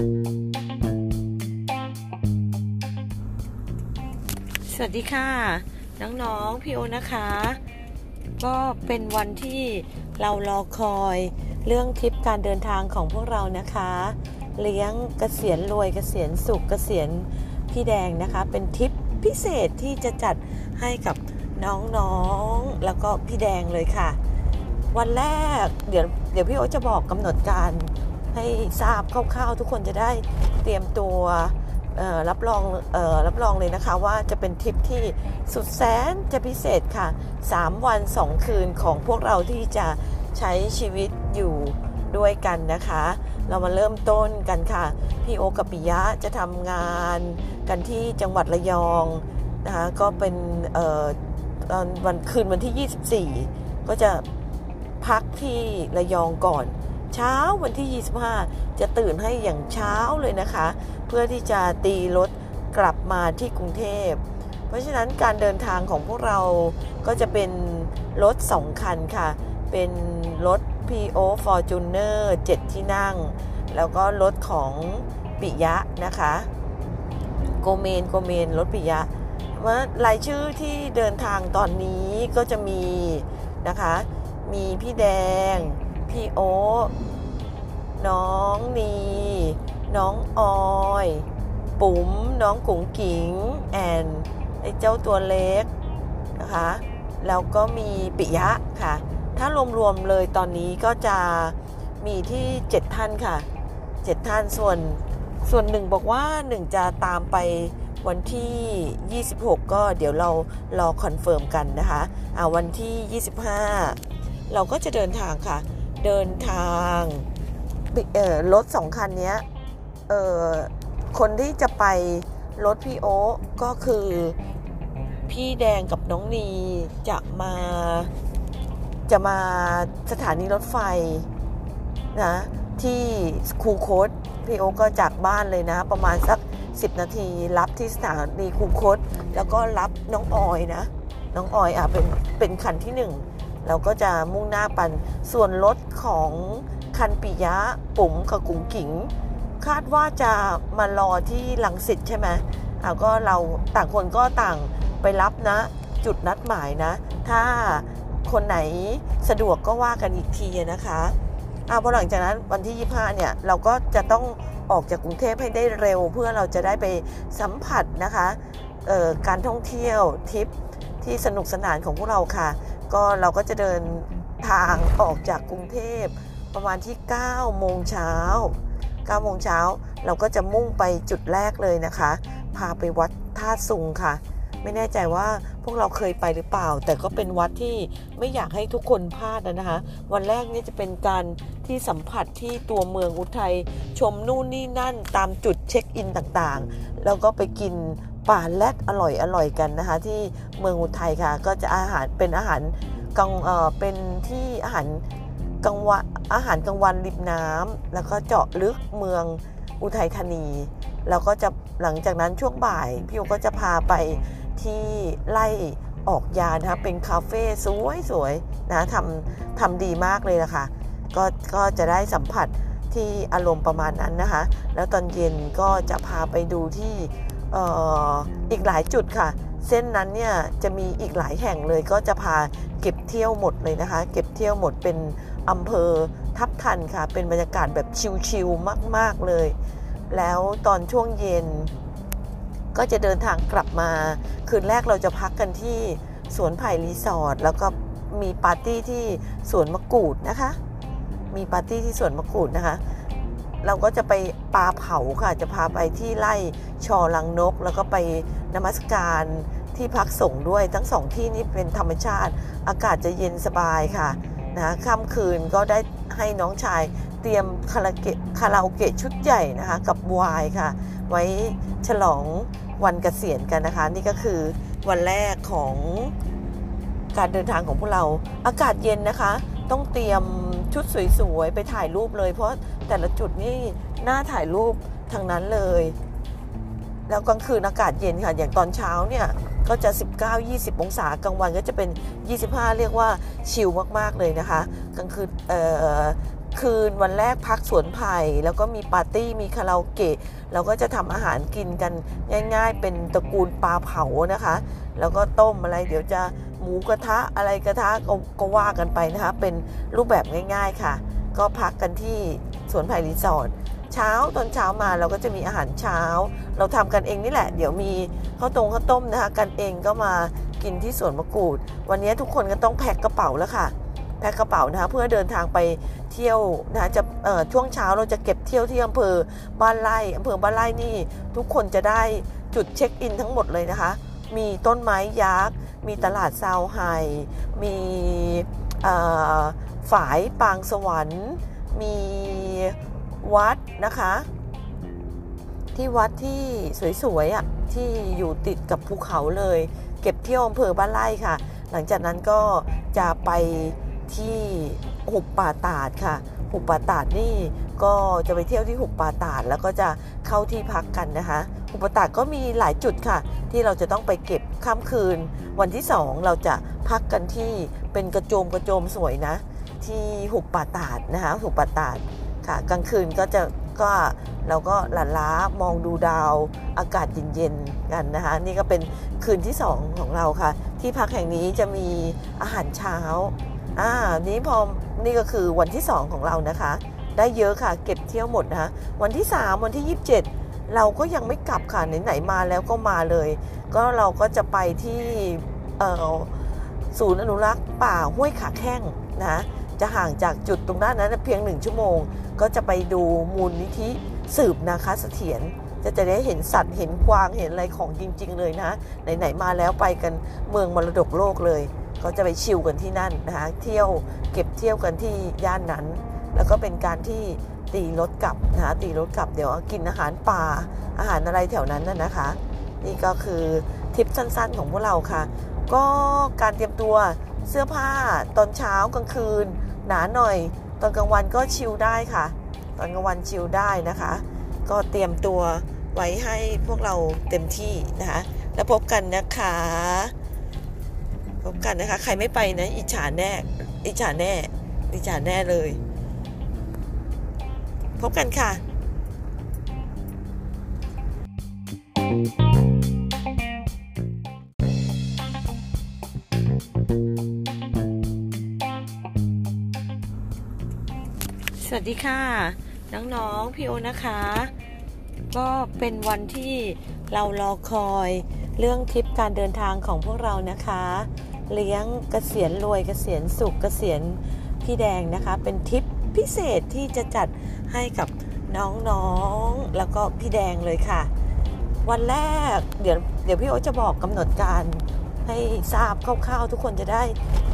สวัสดีค่ะ น้องๆพี่โอนะคะ ก็เป็นวันที่เรารอคอยเรื่องทริปการเดินทางของพวกเรานะคะ เลี้ยงกเกษียณรวยกเกษียณสุขเกษียณพี่แดงนะคะ เป็นทริปพิเศษที่จะจัดให้กับน้องๆแล้วก็พี่แดงเลยค่ะ วันแรกเดี๋ยวเดี๋ยวพี่โอจะบอกกำหนดการ ให้ทราบคร่าวๆ ทุกคนจะได้เตรียมตัวรับรองออรับรองเลยนะคะว่าจะเป็นทริปที่สุดแสนจะพิเศษค่ะ 3 วัน 2 คืนของพวกเราที่จะใช้ชีวิตอยู่ด้วยกันนะคะ เรามาเริ่มต้นกันค่ะ พี่โอกับปิยะจะทำงานกันที่จังหวัดระยองนะคะก็เป็นตอนวันคืนวันที่ 24 ก็จะพักที่ระยองก่อน เช้าวันที่ 25 จะตื่นให้อย่างเช้าเลยนะคะ เพื่อที่จะตีรถกลับมาที่กรุงเทพ เพราะฉะนั้นการเดินทางของพวกเราก็จะเป็นรถสองคันค่ะ เป็นรถ PO Fortuner 7 ที่นั่ง แล้วก็รถของปิยะนะคะ โกเมนโกเมนรถปิยะว่ารายชื่อที่เดินทางตอนนี้ก็จะมีนะคะ มีพี่แดง พี่โอ๊น้องนี น้องออย ปุ๋ม น้องกุ๋งกิ๋งแอนไอเจ้าตัวเล็กนะคะ แล้วก็มีปิยะค่ะ ถ้ารวมๆเลยตอนนี้ก็จะมีที่ 7 ท่านค่ะ 7 ท่านส่วนส่วนหนึ่งบอกว่าหนึ่งจะตามไปวันที่ 26 ก็เดี๋ยวเรารอ confirm กันนะคะอ่าวันที่ 25 เราก็จะเดินทางค่ะ เดินทางรถสองคันนี้คนที่จะไปรถพี่โอ๊ก็คือพี่แดงกับน้องนีจะมาจะมาสถานีรถไฟนะที่คูโคตพี่โอ๊ก็จากบ้านเลยนะ ประมาณสัก 10 นาที รับที่สถานีคูโคตแล้วก็รับน้องออยนะ น้องออยอะเป็นเป็นคันที่หนึ่ง เราก็จะมุ่งหน้าปันส่วนรถของคันปิยะปุ๋มกับกุ๋งกิ๋งคาดว่าจะมารอที่หลังสิตใช่ไหมเอะก็เราต่างคนก็ต่างไปรับนะ จุดนัดหมายนะ ถ้าคนไหนสะดวกก็ว่ากันอีกทีนะคะอะพอหลังจากนั้นวันที่ 25 เนี่ย เราก็จะต้องออกจากกรุงเทพให้ได้เร็ว เพื่อเราจะได้ไปสัมผัสนะคะการท่องเที่ยวทริปที่สนุกสนานของพวกเราค่ะ ก็เราก็จะเดินทางออกจากกรุงเทพประมาณที่ 9 โมงเช้า 9 โมงเช้าเราก็จะมุ่งไปจุดแรกเลยนะคะ พาไปวัดท่าสุงค่ะ ไม่แน่ใจว่าพวกเราเคยไปหรือเปล่า แต่ก็เป็นวัดที่ไม่อยากให้ทุกคนพลาดนะคะ วันแรกนี่จะเป็นการที่สัมผัสที่ตัวเมืองอุทัยชมนู่นนี่นั่นตามจุดเช็คอินต่างๆ แล้วก็ไปกิน ปลาแรดอร่อยอร่อยกันนะคะ ที่เมืองอุทัยค่ะ ก็จะอาหารเป็นอาหารกลางเออเป็นที่อาหารกลางวันอาหารกลางวันริมน้ำแล้วก็เจาะลึกเมืองอุทัยธานี แล้วก็จะหลังจากนั้นช่วงบ่าย พี่โอก็จะพาไปที่ไล่ออกยานะคะเป็นคาเฟ่สวยๆนะทำทำดีมากเลยนะคะก็ก็จะได้สัมผัสที่อารมณ์ประมาณนั้นนะคะ แล้วตอนเย็นก็จะพาไปดูที่ อีกหลายจุดค่ะ เส้นนั้นเนี่ยจะมีอีกหลายแห่งเลยก็จะพาเก็บเที่ยวหมดเลยนะคะ เก็บเที่ยวหมดเป็นอำเภอทับทันค่ะ เป็นบรรยากาศแบบชิลๆมาก ๆเลย แล้วตอนช่วงเย็น ก็จะเดินทางกลับมา คืนแรกเราจะพักกันที่สวนไผ่รีสอร์ทแล้วก็มีปาร์ตี้ที่สวนมะกรูดนะคะ มีปาร์ตี้ที่สวนมะกรูดนะคะ เราก็จะไปปลาเผาค่ะ จะพาไปที่ไร่ชอลังนก แล้วก็ไปนมัสการที่พักสงด้วยทั้งสองที่นี้เป็นธรรมชาติ อากาศจะเย็นสบายค่ะนะค่ำคืนก็ได้ให้น้องชายเตรียมคาราเกะคาราโอเกะชุดใหญ่นะคะ กับวายค่ะ ไว้ฉลองวันเกษียณกันนะคะ นี่ก็คือวันแรกของการเดินทางของพวกเราอากาศเย็นนะคะ ต้องเตรียม ชุดสวยๆ ไปถ่ายรูปเลย เพราะแต่ละจุดนี่น่าถ่ายรูปทางนั้นเลย แล้วกลางคืนอากาศเย็นค่ะ อย่างตอนเช้าเนี่ย ก็จะ 19-20 องศากลางวันก็จะเป็น 25 เรียกว่าชิลมากๆเลยนะคะ กลางคืนเออคืนวันแรกพักสวนไผ่แล้วก็มีปาร์ตี้มีคาราโอเกะเราก็จะทำอาหารกินกันง่าย ๆ เป็นตระกูลปลาเผานะคะ แล้วก็ต้มอะไรเดี๋ยวจะ หมูกระทะอะไรกระทะกก็ว่ากันไปนะคะ เป็นรูปแบบง่าย ๆค่ะ ก็พักกันที่สวนไผ่รีสอร์ทเช้าตอนเช้ามาเราก็จะมีอาหารเช้า เราทำกันเองนี่แหละ เดี๋ยวมีข้าวตรงข้าวต้มนะคะกันเองก็มากินที่สวนมะกรูด วันนี้ทุกคนก็ต้องแพ็คกระเป๋าแล้วค่ะแพ็คกระเป๋านะคะเพื่อเดินทางไปเที่ยวนะคะจะช่วงเช้าเราจะเก็บเที่ยวที่อำเภอบ้านไร่อำเภอบ้านไร่นี่ ทุกคนจะได้จุดเช็คอินทั้งหมดเลยนะคะ มีต้นไม้ยักษ์ มีตลาดซาวไฮมีฝายปางสวรรค์ มีวัดนะคะ ที่วัดที่สวยๆอะที่อยู่ติดกับภูเขาเลย เก็บเที่ยวอำเภอบ้านไร่ค่ะ หลังจากนั้นก็จะไปที่หุบป่าตาดค่ะ หุบป่าตาดนี่ก็จะไปเที่ยวที่หุบป่าตาดแล้วก็จะเข้าที่พักกันนะคะหุบป่าตาดก็มีหลายจุดค่ะ ที่เราจะต้องไปเก็บข้ามคืน วันที่สองเราจะพักกันที่เป็นกระโจมกระโจมสวยนะ ที่หุบป่าตาดนะคะหุบป่าตาดค่ะ กลางคืนก็จะก็เราก็หลั่นล้ามองดูดาวอากาศเย็นๆกันนะคะ นี่ก็เป็นคืนที่สองของเราค่ะ ที่พักแห่งนี้จะมีอาหารเช้า อ่านี้พอนี่ก็คือวันที่ 2 ของเรานะคะ ได้เยอะค่ะเก็บเที่ยวหมดนะคะวันที่ 3 วันที่ 27 เราก็ยังไม่กลับค่ะไหนๆมาแล้วก็มาเลย ก็เราก็จะไปที่ศูนย์อนุรักษ์ป่าห้วยขาแข้งนะจะห่างจากจุดตรงนั้นนั้นเพียงหนึ่งชั่วโมง ก็จะไปดูมูลนิธิสืบนาคาเสถียรจะจะได้เห็นสัตว์เห็นกวางเห็นอะไรของจริง ๆ เลยนะ ไหน ๆ มาแล้วไปกันเมืองมรดกโลกเลย ก็จะไปชิลกันที่นั่นนะคะเที่ยวเก็บเที่ยวกันที่ย่านนั้น แล้วก็เป็นการที่ตีรถกลับนะคะตีรถกลับเดี๋ยวกินอาหารป่าอาหารอะไรแถวนั้นน่ะนะคะ นี่ก็คือทริปสั้นๆของพวกเราค่ะ ก็การเตรียมตัวเสื้อผ้าตอนเช้ากลางคืน หนาหน่อย ตอนกลางวันก็ชิลได้ค่ะ ตอนกลางวันชิลได้นะคะ ก็เตรียมตัวไว้ให้พวกเราเต็มที่นะคะ แล้วพบกันนะคะ พบกันนะคะ ใครไม่ไปนะ อิจฉาแน่ อิจฉาแน่ อิจฉาแน่เลย พบกันค่ะ สวัสดีค่ะ น้องๆ พี่โอนะคะ ก็เป็นวันที่เรารอคอยเรื่องทริปการเดินทางของพวกเรานะคะ เลี้ยงกะเกษียณรวยกเกษียณสุขเกษียณพี่แดงนะคะ เป็นทริปพิเศษที่จะจัดให้กับน้องๆแล้วก็พี่แดงเลยค่ะ วันแรกเดี๋ยวเดี๋ยวพี่โอจะบอกกำหนดการให้ทราบคร่าวๆ ทุกคนจะได้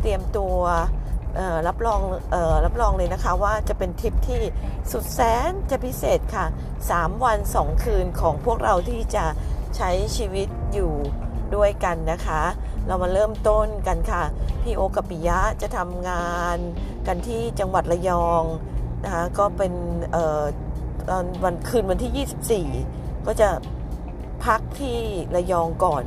เตรียมตัวรับรองอรับรองเลยนะคะว่าจะเป็นทริปที่สุดแสนจะพิเศษค่ะ 3 วัน 2 คืนของพวกเราที่จะใช้ชีวิตอยู่ ด้วยกันนะคะ เรามาเริ่มต้นกันค่ะ พี่โอกับปิยะจะทำงานกันที่จังหวัดระยองนะคะก็เป็นตอนวันคืนวันที่ 24 ก็จะพักที่ระยองก่อน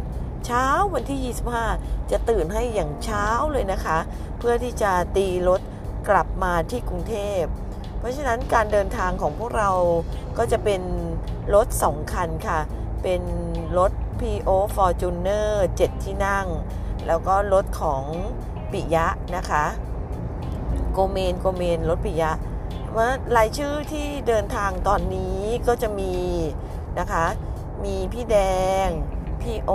เช้าวันที่ 25 จะตื่นให้อย่างเช้าเลยนะคะ เพื่อที่จะตีรถกลับมาที่กรุงเทพ เพราะฉะนั้นการเดินทางของพวกเราก็จะเป็นรถสองคันค่ะ เป็นรถ PO Fortuner 7 ที่นั่ง แล้วก็รถของปิยะนะคะ โกเมนโกเมนรถปิยะว่ารายชื่อที่เดินทางตอนนี้ก็จะมีนะคะ มีพี่แดง พี่โอ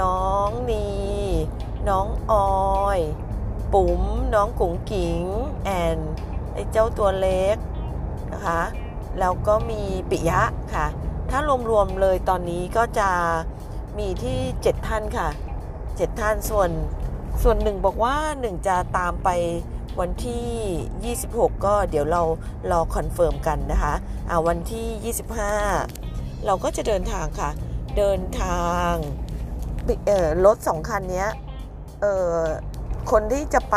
น้องนี น้องออย ปุ๋ม น้องกุ๋งกิ๋งแอนไอเจ้าตัวเล็กนะคะ แล้วก็มีปิยะค่ะ ถ้ารวมๆเลยตอนนี้ก็จะมีที่ 7 ท่านค่ะ 7 ท่านส่วนส่วนหนึ่งบอกว่าหนึ่งจะตามไปวันที่ 26 ก็เดี๋ยวเรารอ confirm กันนะคะอ่าวันที่ 25 เราก็จะเดินทางค่ะ เดินทางเออรถสองคันนี้เออคนที่จะไป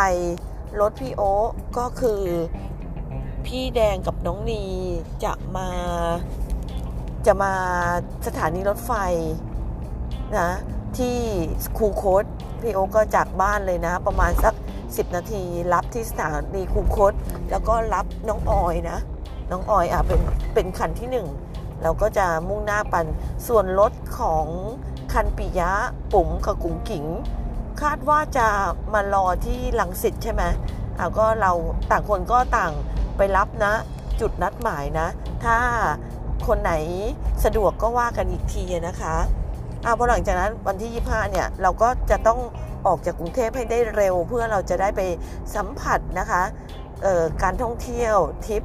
รถพี่โอ๊ก็คือพี่แดงกับน้องนีจะมา จะมาสถานีรถไฟนะที่คูโคดพี่โอก็จากบ้านเลยนะ ประมาณสัก 10 นาที รับที่สถานีคูโคตแล้วก็รับน้องออยนะ น้องออยอะเป็นเป็นคันที่หนึ่งเราก็จะมุ่งหน้าปัน ส่วนรถของคันปิยะปุ๋มกับกุ๋งกิ๋งคาดว่าจะมารอที่หลังสิตใช่ไหมอะก็เราต่างคนก็ต่างไปรับนะ จุดนัดหมายนะ ถ้า คนไหนสะดวกก็ว่ากันอีกทีนะคะอ่าพอหลังจากนั้นวันที่ 25 เนี่ยเราก็จะต้องออกจากกรุงเทพให้ได้เร็ว เพื่อเราจะได้ไปสัมผัสนะคะการท่องเที่ยวทริป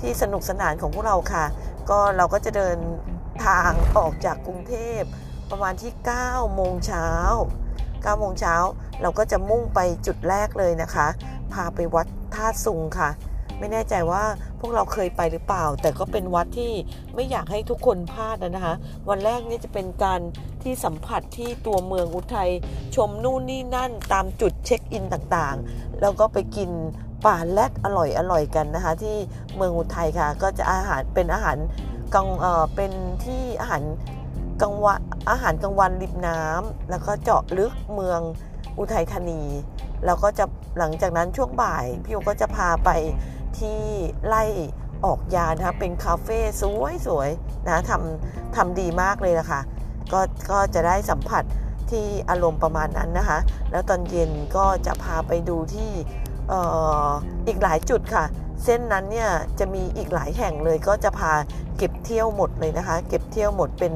ที่สนุกสนานของพวกเราค่ะ ก็เราก็จะเดินทางออกจากกรุงเทพประมาณที่ 9 โมงเช้า 9 โมงเช้าเราก็จะมุ่งไปจุดแรกเลยนะคะ พาไปวัดท่าซุงค่ะ ไม่แน่ใจว่าพวกเราเคยไปหรือเปล่า แต่ก็เป็นวัดที่ไม่อยากให้ทุกคนพลาดนะคะ วันแรกนี่จะเป็นการที่สัมผัสที่ตัวเมืองอุทัยชมนู่นนี่นั่นตามจุดเช็คอินต่างๆ แล้วก็ไปกินป่าแรดอร่อยอร่อยกันนะคะ ที่เมืองอุทัยค่ะ ก็จะอาหารเป็นอาหารกลางเออเป็นที่อาหารกลางวันอาหารกลางวันริมน้ำแล้วก็เจาะลึกเมืองอุทัยธานี แล้วก็จะหลังจากนั้นช่วงบ่าย พี่โอก็จะพาไป ที่ไล่ออกยานะคะเป็นคาเฟ่สวยๆนะทำทำดีมากเลยนะคะก็ก็จะได้สัมผัสที่อารมณ์ประมาณนั้นนะคะ แล้วตอนเย็นก็จะพาไปดูที่อออีกหลายจุดค่ะ เส้นนั้นเนี่ยจะมีอีกหลายแห่งเลยก็จะพาเก็บเที่ยวหมดเลยนะคะ เก็บเที่ยวหมดเป็น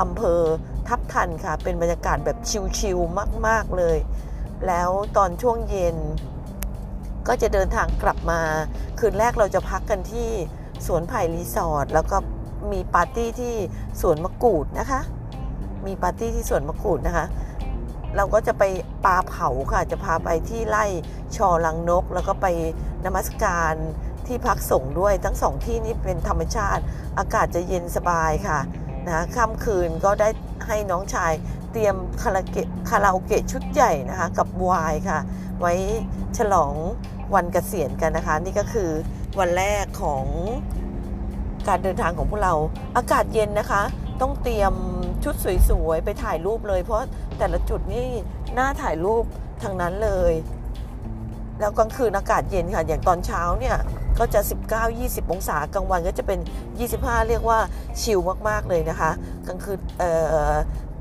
อำเภอทับทันค่ะ เป็นบรรยากาศแบบชิลๆมาก ๆเลย แล้วตอนช่วงเย็น ก็จะเดินทางกลับมา คืนแรกเราจะพักกันที่สวนไผ่รีสอร์ทแล้วก็มีปาร์ตี้ที่สวนมะกรูดนะคะ มีปาร์ตี้ที่สวนมะกรูดนะคะ เราก็จะไปปลาเผาค่ะ จะพาไปที่ไร่ชอลังนก แล้วก็ไปนมัสการที่พักส่งด้วยทั้งสองที่นี้เป็นธรรมชาติ อากาศจะเย็นสบายค่ะนะค่ำคืนก็ได้ให้น้องชายเตรียมคาราเกะคาราโอเกะชุดใหญ่นะคะ กับวายค่ะ ไว้ฉลอง วันเกษียณกันนะคะ นี่ก็คือวันแรกของการเดินทางของพวกเรา อากาศเย็นนะคะ ต้องเตรียมชุดสวยๆไปถ่ายรูปเลย เพราะแต่ละจุดนี่น่าถ่ายรูปทางนั้นเลย แล้วกลางคืนอากาศเย็นค่ะ อย่างตอนเช้าเนี่ยก็จะ 19-20 องศากลางวันก็จะเป็น 25 เรียกว่าชิลมาก ๆ เลยนะคะ กลางคืน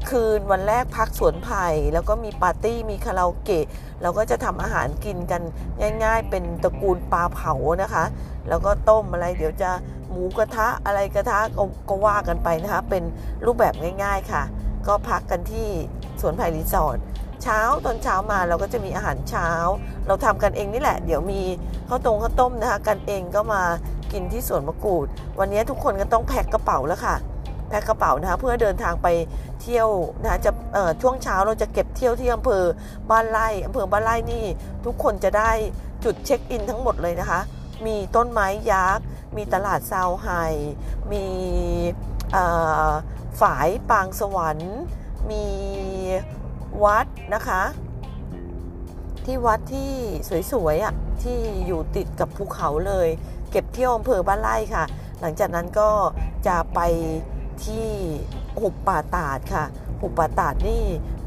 คืนวันแรกพักสวนไผ่แล้วก็มีปาร์ตี้มีคาราโอเกะเราก็จะทำอาหารกินกันง่าย ๆ เป็นตระกูลปลาเผานะคะ แล้วก็ต้มอะไรเดี๋ยวจะหมูกระทะอะไรกระทะก็ว่ากันไปนะคะ เป็นรูปแบบง่าย ๆค่ะ ก็พักกันที่สวนไผ่รีสอร์ทเช้าตอนเช้ามาเราก็จะมีอาหารเช้า เราทำกันเองนี่แหละ เดี๋ยวมีข้าวตรงข้าวต้มนะคะ กันเองก็มากินที่สวนมะกรูด วันนี้ทุกคนก็ต้องแพ็คกระเป๋าแล้วค่ะ แพ็คกระเป๋านะคะเพื่อเดินทางไปเที่ยวนะคะจะช่วงเช้าเราจะเก็บเที่ยวที่อำเภอบ้านไร่อำเภอบ้านไร่นี่ ทุกคนจะได้จุดเช็คอินทั้งหมดเลยนะคะ มีต้นไม้ยักษ์มีตลาดซาวไฮมีฝายปางสวรรค์ มีวัดนะคะ ที่วัดที่สวยๆอะที่อยู่ติดกับภูเขาเลย เก็บเที่ยวอำเภอบ้านไร่ค่ะ หลังจากนั้นก็จะไป ที่หุบป่าตาดค่ะ หุบป่าตาดนี่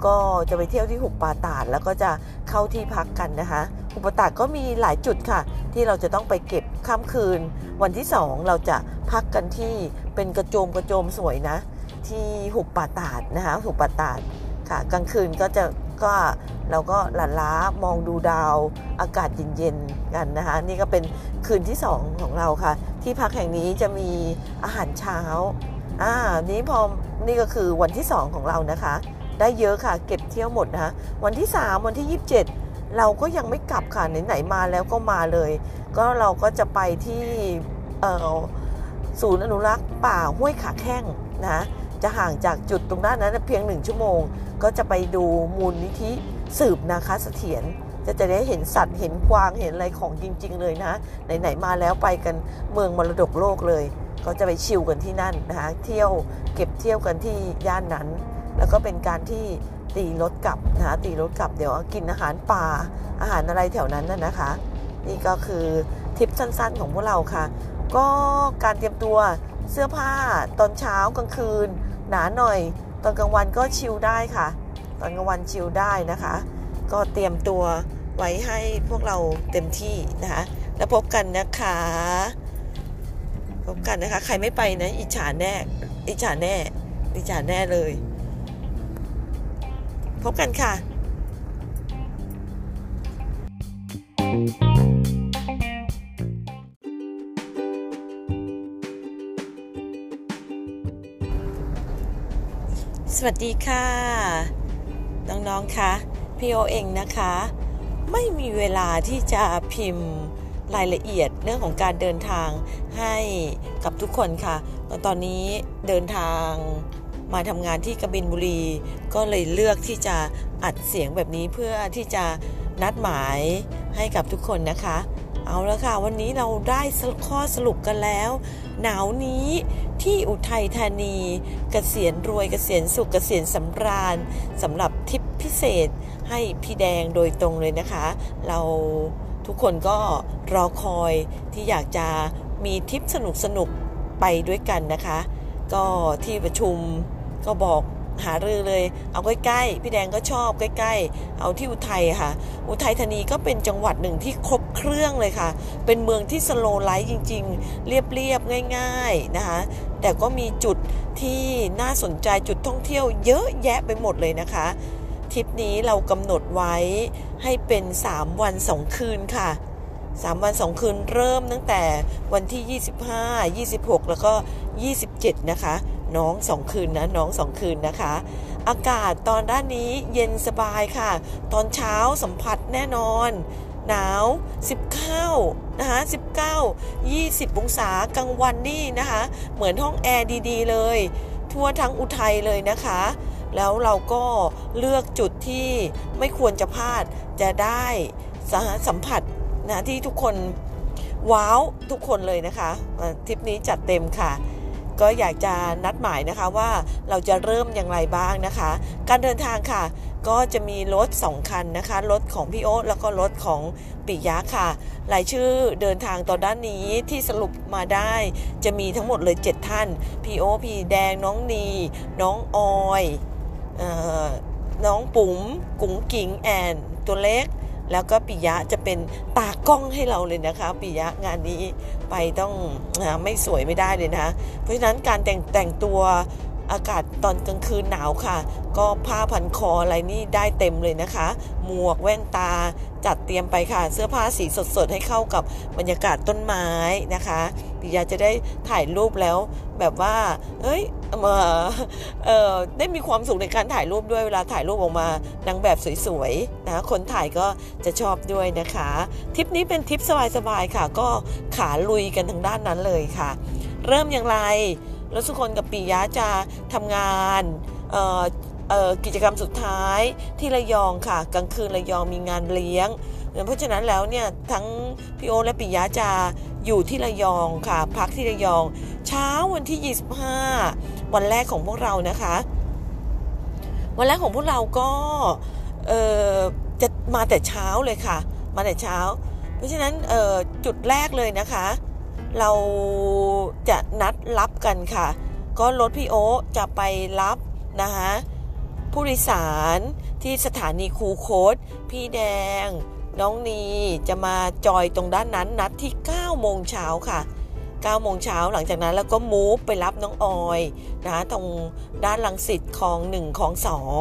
ก็จะไปเที่ยวที่หุบป่าตาดแล้วก็จะเข้าที่พักกันนะคะหุบป่าตาดก็มีหลายจุดค่ะ ที่เราจะต้องไปเก็บค่ำคืน วันที่สองเราจะพักกันที่เป็นกระโจมกระโจมสวยนะ ที่หุบป่าตาดนะคะหุบป่าตาดค่ะ กลางคืนก็จะก็เราก็หลั่นล้ามองดูดาวอากาศเย็นๆกันนะคะนี่ก็เป็นคืนที่สองของเราค่ะ ที่พักแห่งนี้จะมีอาหารเช้า อ่านี้พอนี่ก็คือวันที่ 2 ของเรานะคะ ได้เยอะค่ะ เก็บเที่ยวหมดนะคะวันที่ 3 วันที่ 27 เราก็ยังไม่กลับค่ะไหนๆมาแล้วก็มาเลย ก็เราก็จะไปที่ศูนย์อนุรักษ์ป่าห้วยขาแข้งนะจะห่างจากจุดตรงนั้นนั้นเพียงหนึ่งชั่วโมง ก็จะไปดูมูลนิธิสืบนาคาเสถียรจะจะได้เห็นสัตว์เห็นกวางเห็นอะไรของจริง ๆ เลยนะ ไหน ๆ มาแล้วไปกันเมืองมรดกโลกเลย ก็จะไปชิลกันที่นั่นนะคะเที่ยวเก็บเที่ยวกันที่ย่านนั้น แล้วก็เป็นการที่ตีรถกลับนะคะตีรถกลับเดี๋ยวกินอาหารป่าอาหารอะไรแถวนั้นน่ะนะคะ นี่ก็คือทริปสั้นๆของพวกเราค่ะ ก็การเตรียมตัวเสื้อผ้าตอนเช้ากลางคืน หนาหน่อย ตอนกลางวันก็ชิลได้ค่ะ ตอนกลางวันชิลได้นะคะ ก็เตรียมตัวไว้ให้พวกเราเต็มที่นะคะ แล้วพบกันนะคะ พบกันนะคะ ใครไม่ไปนะ อิจฉาแน่ อิจฉาแน่ อิจฉาแน่เลย พบกันค่ะ สวัสดีค่ะ น้อง ๆคะพี่โอเองนะคะ ไม่มีเวลาที่จะพิมพ์ รายละเอียดเรื่องของการเดินทางให้กับทุกคนค่ะ ตอนนี้เดินทางมาทำงานที่กบินบุรี ก็เลยเลือกที่จะอัดเสียงแบบนี้เพื่อที่จะนัดหมายให้กับทุกคนนะคะ เอาละค่ะ วันนี้เราได้ข้อสรุปกันแล้ว หนาวนี้ที่อุทัยธานีกเกษียณรวยกเกษียณสุขเกษียณสำราญสำหรับทริปพิเศษให้พี่แดงโดยตรงเลยนะคะ เรา ทุกคนก็รอคอยที่อยากจะมีทริปสนุกสนุกไปด้วยกันนะคะ ก็ที่ประชุมก็บอกหารือเลย เอาใกล้ๆพี่แดงก็ชอบใกล้ ๆ เอาที่อุทัยค่ะ อุทัยธานีก็เป็นจังหวัดหนึ่งที่ครบเครื่องเลยค่ะ เป็นเมืองที่สโลไลท์จริง ๆ เรียบๆง่าย ๆนะคะ แต่ก็มีจุดที่น่าสนใจจุดท่องเที่ยวเยอะแยะไปหมดเลยนะคะ ทริปนี้เรากำหนดไว้ให้เป็น 3 วัน 2 คืนค่ะ 3 วัน 2 คืนเริ่มตั้งแต่วันที่ 25 26 แล้วก็ 27 นะคะ น้อง 2 คืนนะ น้อง 2 คืนนะคะ อากาศตอนด้านนี้เย็นสบายค่ะ ตอนเช้าสัมผัสแน่นอนหนาว 19 นะคะ 19 20 องศากลางวันนี่นะคะ เหมือนห้องแอร์ดี ๆ เลย ทั่วทั้งอุทัยเลยนะคะ แล้วเราก็เลือกจุดที่ไม่ควรจะพลาดจะได้สัมผัสนะที่ทุกคนว้าวทุกคนเลยนะคะทริปนี้จัดเต็มค่ะก็อยากจะนัดหมายนะคะว่าเราจะเริ่มอย่างไรบ้างนะคะ การเดินทางค่ะ ก็จะมีรถสองคันนะคะรถของพี่โอ๊ตแล้วก็รถของปิยะค่ะรายชื่อเดินทางตอนด้านนี้ที่สรุปมาได้ จะมีทั้งหมดเลย 7 ท่าน พี่โอพี่แดงน้องนีน้องออย น้องปุ๋มกุ้งกิงแอนตัวเล็ก แล้วก็ปิยะจะเป็นตากล้องให้เราเลยนะคะปิยะงานนี้ไปต้องไม่สวยไม่ได้เลยนะ เพราะฉะนั้นการแต่งแต่งตัว อากาศตอนกลางคืนหนาวค่ะ ก็ผ้าพันคออะไรนี่ได้เต็มเลยนะคะ หมวกแว่นตาจัดเตรียมไปค่ะ เสื้อผ้าสีสดๆ ให้เข้ากับบรรยากาศต้นไม้นะคะปิยาจะได้ถ่ายรูปแล้ว แบบว่า เอ้ยเออได้มีความสุขในการถ่ายรูปด้วยเวลาถ่ายรูปออกมานางแบบสวยๆนะคนถ่ายก็จะชอบด้วยนะคะ ทริปนี้เป็นทริปสบายๆค่ะ ก็ขาลุยกันทางด้านนั้นเลยค่ะ เริ่มอย่างไร แล้วสุคนกับปียะจะทำงานกิจกรรมสุดท้ายที่ระยองค่ะ กลางคืนระยองมีงานเลี้ยง เพราะฉะนั้นแล้วเนี่ยทั้งพี่โอและปิยะจะอยู่ที่ระยองค่ะ พักที่ระยอง เช้าวันที่ 25 วันแรกของพวกเรานะคะ วันแรกของพวกเราก็จะมาแต่เช้าเลยค่ะ มาแต่เช้า เพราะฉะนั้นจุดแรกเลยนะคะ เราจะนัดรับกันค่ะ ก็รถพี่โอจะไปรับนะคะผู้โดยสารที่สถานีคูโคตพี่แดง น้องนีจะมาจอยตรงด้านนั้นนัดที่9โมงเช้าค่ะ9โมงเช้าหลังจากนั้นแล้วก็มูฟไปรับน้องออยนะคะตรงด้านลังสิตคลอง1คลอง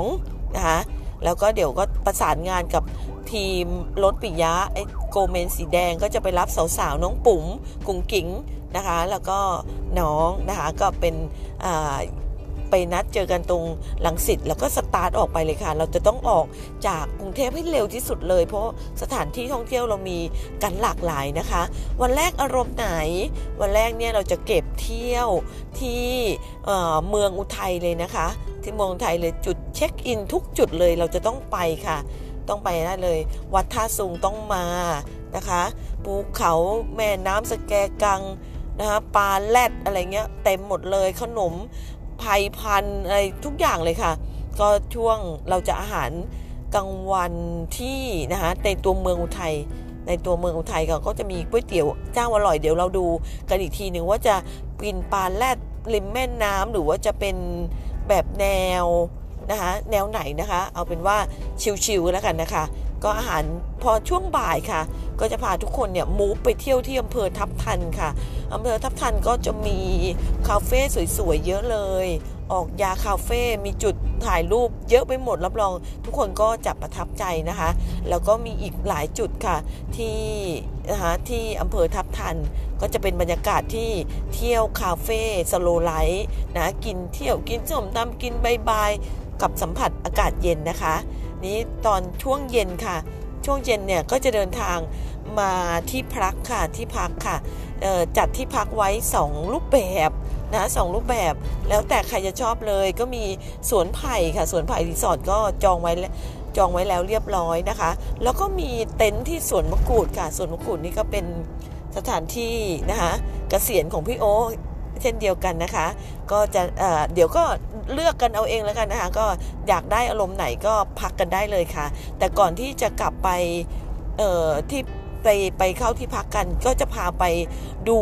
2นะคะแล้วก็เดี๋ยวก็ประสานงานกับทีมรถปิยะไอ โกเมนสีแดงก็จะไปรับสาวๆ น้องปุ๋มกุ้งกิ๋งนะคะ แล้วก็น้องนะคะก็เป็นไปนัดเจอกันตรงลังสิตแล้วก็สตาร์ทออกไปเลยค่ะ เราจะต้องออกจากกรุงเทพให้เร็วที่สุดเลย เพราะสถานที่ท่องเที่ยวเรามีกันหลากหลายนะคะ วันแรกอารมณ์ไหน วันแรกเนี่ยเราจะเก็บเที่ยวที่เมืองอุทัยเลยนะคะ ที่เมืองอุทัยเลยจุดเช็คอินทุกจุดเลยเราจะต้องไปค่ะ ต้องไปได้เลย วัดท่าสูงต้องมานะคะภูเขาแม่น้ำสแกกังนะคะปลาแรดอะไรเงี้ยเต็มหมดเลยขนมภัยพันอะไรทุกอย่างเลยค่ะ ก็ช่วงเราจะอาหารกลางวันที่นะคะในตัวเมืองอุทัยในตัวเมืองอุทัยก็จะมีก๋วยเตี๋ยวเจ้าอร่อยเดี๋ยวเราดูกันอีกทีหนึ่งว่าจะกินปลาแรดริมแม่น้ำหรือว่าจะเป็นแบบแนว นะคะแนวไหนนะคะ เอาเป็นว่าชิวๆแล้วกันนะคะ ก็อาหารพอช่วงบ่ายค่ะ ก็จะพาทุกคนเนี่ยมูฟไปเที่ยวที่อำเภอทับทันค่ะอำเภอทับทันก็จะมีคาเฟ่สวยๆเยอะเลย ออกยาคาเฟ่มีจุดถ่ายรูปเยอะไปหมดรับรอง ทุกคนก็จะประทับใจนะคะ แล้วก็มีอีกหลายจุดค่ะที่นะคะที่อำเภอทับทันก็จะเป็นบรรยากาศที่เที่ยวคาเฟ่ slow life นะกินเที่ยวกินส้มตำกินบายบาย กับสัมผัสอากาศเย็นนะคะ นี้ตอนช่วงเย็นค่ะ ช่วงเย็นเนี่ยก็จะเดินทางมาที่พักค่ะที่พักค่ะจัดที่พักไว้ 2 รูปแบบนะสองรูปแบบแล้วแต่ใครจะชอบเลยก็มีสวนไผ่ค่ะสวนไผ่รีสอร์ทก็จองไว้จองไว้แล้วเรียบร้อยนะคะ แล้วก็มีเต็นท์ที่สวนมะกรูดค่ะสวนมะกรูดนี่ก็เป็นสถานที่นะคะเกษียณของพี่โอ เช่นเดียวกันนะคะ ก็จะเเดี๋ยวก็เลือกกันเอาเองแล้วกันนะคะ ก็อยากได้อารมณ์ไหนก็พักกันได้เลยค่ะ แต่ก่อนที่จะกลับไปที่ไปไปเข้าที่พักกันก็จะพาไปดู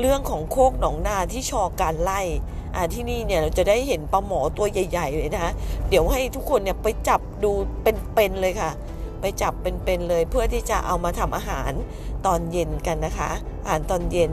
เรื่องของโคกหนองนาที่ชอการไล่ที่นี่เนี่ยเราจะได้เห็นปลาหมอตัวใหญ่ ๆ เลยนะคะเดี๋ยวให้ทุกคนเนี่ยไปจับดูเป็นๆเลยค่ะ ไปจับเป็นๆเลยเพื่อที่จะเอามาทำอาหารตอนเย็นกันนะคะอาหารตอนเย็น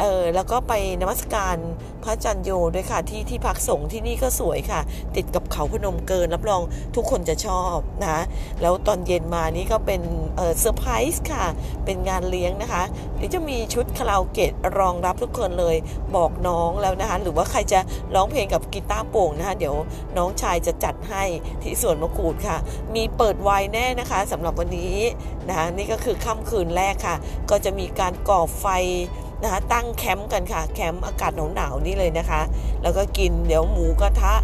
เออแล้วก็ไปนมัสการพระจันโยด้วยค่ะที่ที่พักสงฆ์ที่นี่ก็สวยค่ะ ติดกับเขาพนมเกินรับรองทุกคนจะชอบนะแล้วตอนเย็นมานี่ก็เป็นเซอร์ไพรส์ค่ะ เป็นงานเลี้ยงนะคะเดี๋ยวจะมีชุดคาราโอเกะรองรับทุกคนเลยบอกน้องแล้วนะคะ หรือว่าใครจะร้องเพลงกับกีตาร์โปร่งนะคะ เดี๋ยวน้องชายจะจัดให้ที่สวนมะกรูดค่ะ มีเปิดไวน์แน่นะคะสำหรับวันนี้นะคะนี่ก็คือค่ำคืนแรกค่ะ ก็จะมีการก่อไฟ นะคะตั้งแคมป์กันค่ะ แคมป์อากาศหนาวๆนี่เลยนะคะ แล้วก็กินเดี๋ยวหมูกระทะ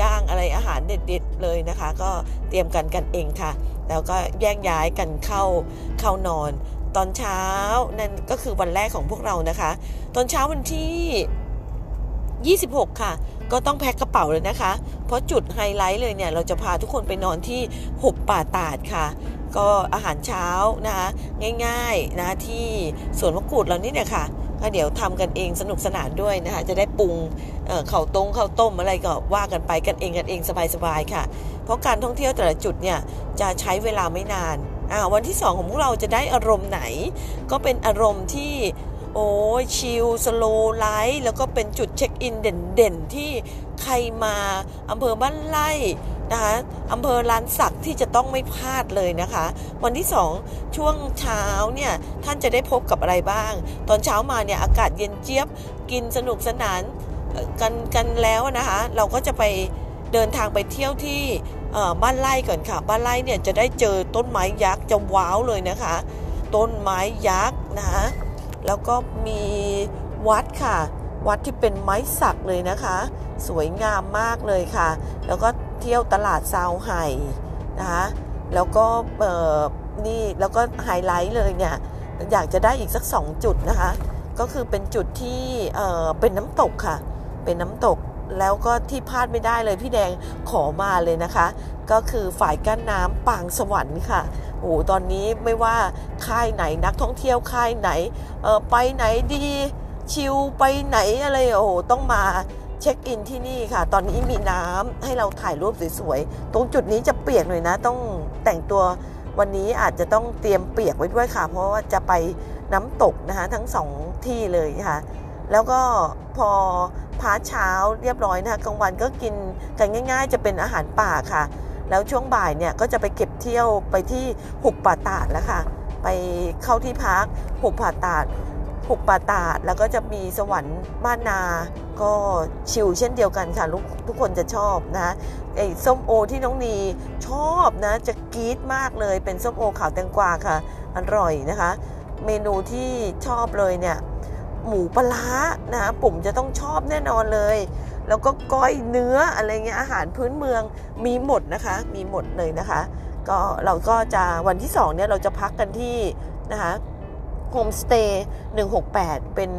ย่างอะไรอาหารเด็ดๆเลยนะคะ ก็เตรียมกันกันเองค่ะ แล้วก็แยกย้ายกันเข้าเข้านอน ตอนเช้านั่นก็คือวันแรกของพวกเรานะคะ ตอนเช้าวันที่ 26 ค่ะ ก็ต้องแพ็คกระเป๋าเลยนะคะ เพราะจุดไฮไลท์เลยเนี่ย เราจะพาทุกคนไปนอนที่หุบป่าตาดค่ะก็อาหารเช้านะคะง่ายๆนะที่สวนมะกรูดเรานี่เนี่ยค่ะ ก็เดี๋ยวทำกันเองสนุกสนานด้วยนะคะ จะได้ปรุงเข่าต้งข้าวต้มอะไรก็ว่ากันไปกันเองกันเองสบายๆค่ะ เพราะการท่องเที่ยวแต่ละจุดเนี่ยจะใช้เวลาไม่นานวันที่สองของพวกเราจะได้อารมณ์ไหน ก็เป็นอารมณ์ที่โอ้ชิล slow life แล้วก็เป็นจุดเช็คอินเด่นๆ ที่ใครมาอำเภอบ้านไร่ นะคะอำเภอลานสักที่จะต้องไม่พลาดเลยนะคะ วันที่สองช่วงเช้าเนี่ยท่านจะได้พบกับอะไรบ้าง ตอนเช้ามาเนี่ยอากาศเย็นเจี๊ยบกินสนุกสนานกันกันแล้วนะคะ เราก็จะไปเดินทางไปเที่ยวที่บ้านไร่ก่อนค่ะ บ้านไร่เนี่ยจะได้เจอต้นไม้ยักษ์จะว้าวเลยนะคะ ต้นไม้ยักษ์นะคะแล้วก็มีวัดค่ะ วัดที่เป็นไม้สักเลยนะคะ สวยงามมากเลยค่ะ แล้วก็ เที่ยวตลาดซาวไห่นะคะแล้วก็นี่แล้วก็ไฮไลท์เลยเนี่ยอยากจะได้อีกสักสองจุดนะคะ ก็คือเป็นจุดที่เเป็นน้ำตกค่ะ เป็นน้ำตกแล้วก็ที่พลาดไม่ได้เลยพี่แดงขอมาเลยนะคะ ก็คือฝ่ายกั้นน้ำปางสวรรค์ค่ะโอ้ตอนนี้ไม่ว่าค่ายไหนนักท่องเที่ยวค่ายไหนไปไหนดีชิลไปไหนอะไรโอ้ต้องมา เช็คอินที่นี่ค่ะ ตอนนี้มีน้ำให้เราถ่ายรูปสวยๆ ตรงจุดนี้จะเปียกหน่อยนะ ต้องแต่งตัววันนี้อาจจะต้องเตรียมเปียกไว้ด้วยค่ะ เพราะว่าจะไปน้ำตกนะคะ ทั้งสองที่เลยค่ะ แล้วก็พอพาเช้าเรียบร้อยนะคะกลางวันก็กินกันง่าย ๆ จะเป็นอาหารป่าค่ะ แล้วช่วงบ่ายเนี่ยก็จะไปเก็บเที่ยวไปที่หุบป่าตาดแล้วค่ะ ไปเข้าที่พักหุบป่าตาด หุบป่าตาดแล้วก็จะมีสวรรค์บ้านนา ก็ชิลเช่นเดียวกันค่ะทุกคนจะชอบนะไอ้ส้มโอที่น้องนีชอบนะจะกรี๊ดมากเลยเป็นส้มโอขาวแตงกวาค่ะ อร่อยนะคะ เมนูที่ชอบเลยเนี่ยหมูปลานะปุ๋มจะต้องชอบแน่นอนเลย แล้วก็ก้อยเนื้ออะไรเงี้ยอาหารพื้นเมืองมีหมดนะคะ มีหมดเลยนะคะ ก็เราก็จะวันที่สองเนี่ยเราจะพักกันที่นะคะ โฮมสเตย์168 เป็น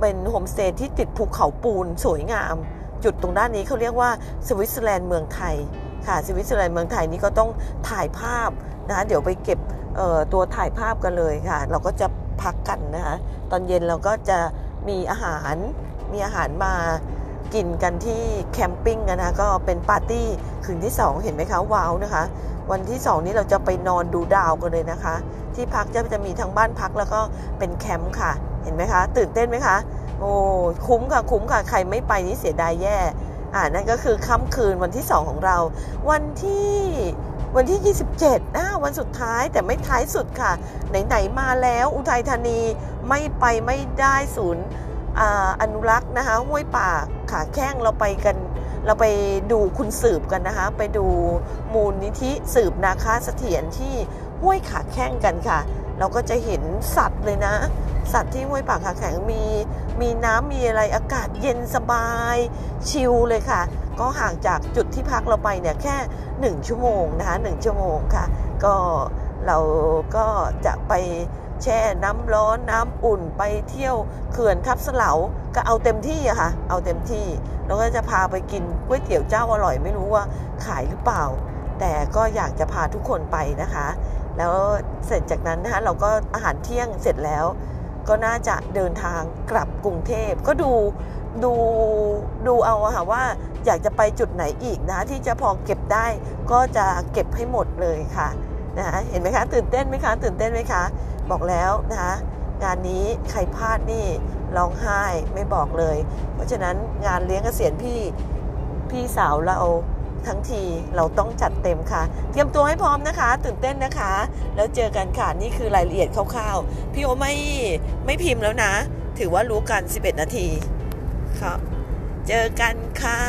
เป็นโฮมสเตย์ที่ติดภูเขาปูนสวยงาม จุดตรงด้านนี้เขาเรียกว่าสวิตเซอร์แลนด์เมืองไทยค่ะสวิตเซอร์แลนด์เมืองไทยนี่ก็ต้องถ่ายภาพนะคะเดี๋ยวไปเก็บตัวถ่ายภาพกันเลยค่ะ เราก็จะพักกันนะคะตอนเย็นเราก็จะมีอาหารมีอาหารมากินกันที่แคมปิ้งกันนะก็เป็นปาร์ตี้คืนที่ 2 เห็นไหมคะว้าวนะคะ วันที่ 2 นี้เราจะไปนอนดูดาวกันเลยนะคะ ที่พักจะจะมีทั้งบ้านพักแล้วก็เป็นแคมป์ค่ะ เห็นไหมคะ ตื่นเต้นไหมคะ โอ้คุ้มค่ะคุ้มค่ะใครไม่ไปนี่เสียดายแย่อ่านั่นก็คือค่ำคืนวันที่ 2 ของเรา วันที่วันที่ 27นะวันสุดท้ายแต่ไม่ท้ายสุดค่ะ ไหน ๆ มาแล้วอุทัยธานีไม่ไปไม่ได้ศูนย์ออนุรักษ์นะคะห้วยป่าขาแข้งเราไปกัน เราไปดูคุณสืบกันนะคะ ไปดูมูลนิธิสืบนาคาเสถียรที่ห้วยขาแข้งกันค่ะ เราก็จะเห็นสัตว์เลยนะ สัตว์ที่ห้วยป่าขาแข็งมี มีน้ำมีอะไรอากาศเย็นสบายชิลเลยค่ะ ก็ห่างจากจุดที่พักเราไปเนี่ยแค่ 1 ชั่วโมงนะคะ1ชั่วโมงค่ะ ก็เราก็จะไป แช่น้ำร้อนน้ำอุ่นไปเที่ยวเขื่อนทับสลาก็เอาเต็มที่อะค่ะ เอาเต็มที่แล้วก็จะพาไปกินก๋วยเตี๋ยวเจ้าอร่อยไม่รู้ว่าขายหรือเปล่า แต่ก็อยากจะพาทุกคนไปนะคะ แล้วเสร็จจากนั้นนะคะเราก็อาหารเที่ยงเสร็จแล้ว ก็น่าจะเดินทางกลับกรุงเทพก็ดูดูดูเอาค่ะว่าอยากจะไปจุดไหนอีกนะที่จะพอเก็บได้ก็จะเก็บให้หมดเลยค่ะนะะเห็นไหมคะ ตื่นเต้นไหมคะ ตื่นเต้นไหมคะ บอกแล้วนะคะงานนี้ใครพลาดนี่ร้องไห้ไม่บอกเลย เพราะฉะนั้นงานเลี้ยงเกษียณพี่พี่สาวเราทั้งทีเราต้องจัดเต็มค่ะ เตรียมตัวให้พร้อมนะคะ ตื่นเต้นนะคะ แล้วเจอกันค่ะ นี่คือรายละเอียดคร่าวๆ พี่โอไม่ไม่พิมพ์แล้วนะ ถือว่ารู้กัน 11 นาทีครับ เจอกันค่ะ